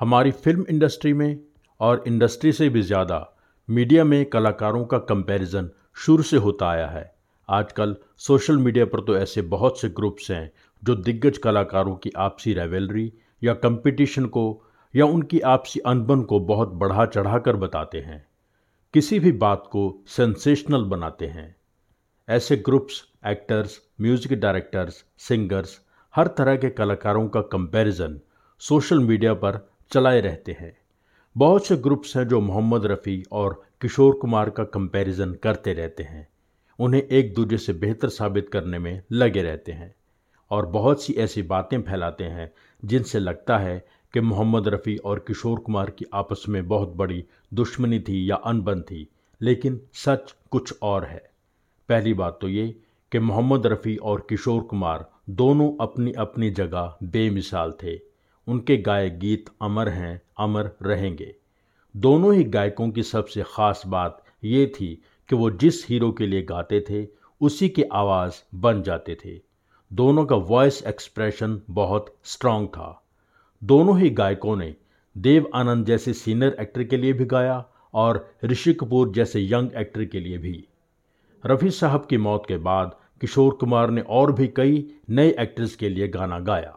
हमारी film industry में और इंडस्ट्री से भी ज़्यादा मीडिया में कलाकारों का कंपैरिजन शुरू से होता आया है। आजकल सोशल मीडिया पर तो ऐसे बहुत से ग्रुप्स हैं जो दिग्गज कलाकारों की आपसी रेवेलरी या कंपटीशन को या उनकी आपसी अनबन को बहुत बढ़ा चढ़ा कर बताते हैं। किसी भी बात को सेंसेशनल बनाते हैं। ऐसे groups actors music directors singers हर तरह के कलाकारों का कंपैरिजन सोशल मीडिया पर चलाए रहते हैं। बहुत से ग्रुप्स हैं जो मोहम्मद रफ़ी और किशोर कुमार का कंपैरिजन करते रहते हैं। उन्हें एक दूसरे से बेहतर साबित करने में लगे रहते हैं और बहुत सी ऐसी बातें फैलाते हैं जिनसे लगता है कि मोहम्मद रफ़ी और किशोर कुमार की आपस में बहुत बड़ी दुश्मनी थी या अनबन थी, लेकिन सच कुछ और है। पहली बात तो ये कि मोहम्मद रफ़ी और किशोर कुमार दोनों अपनी अपनी जगह बेमिसाल थे। उनके गाए गीत अमर हैं, अमर रहेंगे। दोनों ही गायकों की सबसे ख़ास बात ये थी कि वो जिस हीरो के लिए गाते थे, उसी की आवाज़ बन जाते थे। दोनों का वॉइस एक्सप्रेशन बहुत स्ट्रांग था। दोनों ही गायकों ने देव आनंद जैसे सीनियर एक्टर के लिए भी गाया और ऋषि कपूर जैसे यंग एक्टर के लिए भी। रफ़ी साहब की मौत के बाद किशोर कुमार ने और भी कई नए एक्टर्स के लिए गाना गाया।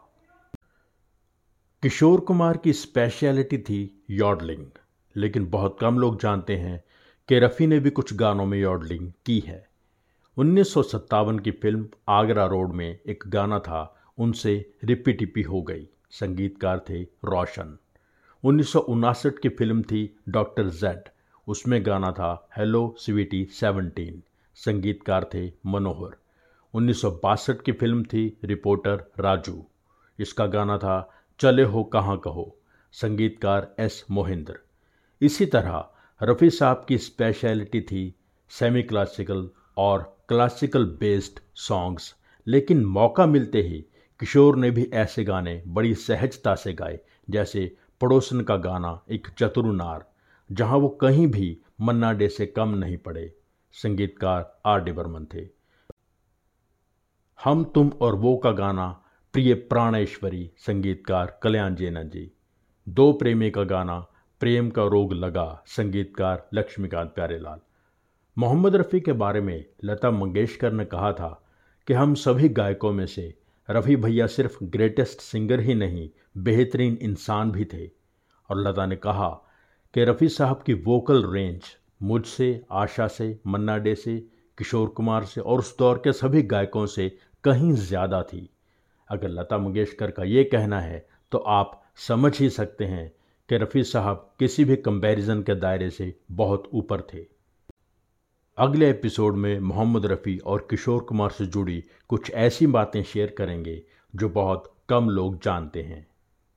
किशोर कुमार की स्पेशलिटी थी यॉडलिंग लेकिन बहुत कम लोग जानते हैं कि रफ़ी ने भी कुछ गानों में यॉडलिंग की है। उन्नीस सौ सत्तावन की फ़िल्म आगरा रोड में एक गाना था, उनसे रिपी टिपी हो गई। संगीतकार थे रोशन। उन्नीस की फ़िल्म थी डॉक्टर जेड। उसमें गाना था हेलो स्वीटी सेवनटीन। संगीतकार थे मनोहर। उन्नीस सौ बासठ की फ़िल्म थी रिपोर्टर राजू। इसका गाना था चले हो कहाँ कहो, संगीतकार एस मोहिंद्र। इसी तरह रफ़ी साहब की स्पेशलिटी थी सेमी क्लासिकल और क्लासिकल बेस्ड सॉन्ग्स लेकिन मौका मिलते ही किशोर ने भी ऐसे गाने बड़ी सहजता से गाए, जैसे पड़ोसन का गाना एक चतुरुनार, जहाँ वो कहीं भी मन्ना डे से कम नहीं पड़े, संगीतकार आर डी बर्मन थे। हम तुम और वो का गाना प्रिय प्राणेश्वरी संगीतकार कल्याण जैना जी। दो प्रेमी का गाना, प्रेम का रोग लगा, संगीतकार लक्ष्मीकांत प्यारेलाल। मोहम्मद रफ़ी के बारे में लता मंगेशकर ने कहा था कि हम सभी गायकों में से रफ़ी भैया सिर्फ़ ग्रेटेस्ट सिंगर ही नहीं, बेहतरीन इंसान भी थे। और लता ने कहा कि रफ़ी साहब की वोकल रेंज मुझसे, आशा से, मन्ना डे से, किशोर कुमार से और उस दौर के सभी गायकों से कहीं ज़्यादा थी। अगर लता मंगेशकर का ये कहना है तो आप समझ ही सकते हैं कि रफ़ी साहब किसी भी कंपैरिजन के दायरे से बहुत ऊपर थे। अगले एपिसोड में मोहम्मद रफ़ी और किशोर कुमार से जुड़ी कुछ ऐसी बातें शेयर करेंगे, जो बहुत कम लोग जानते हैं।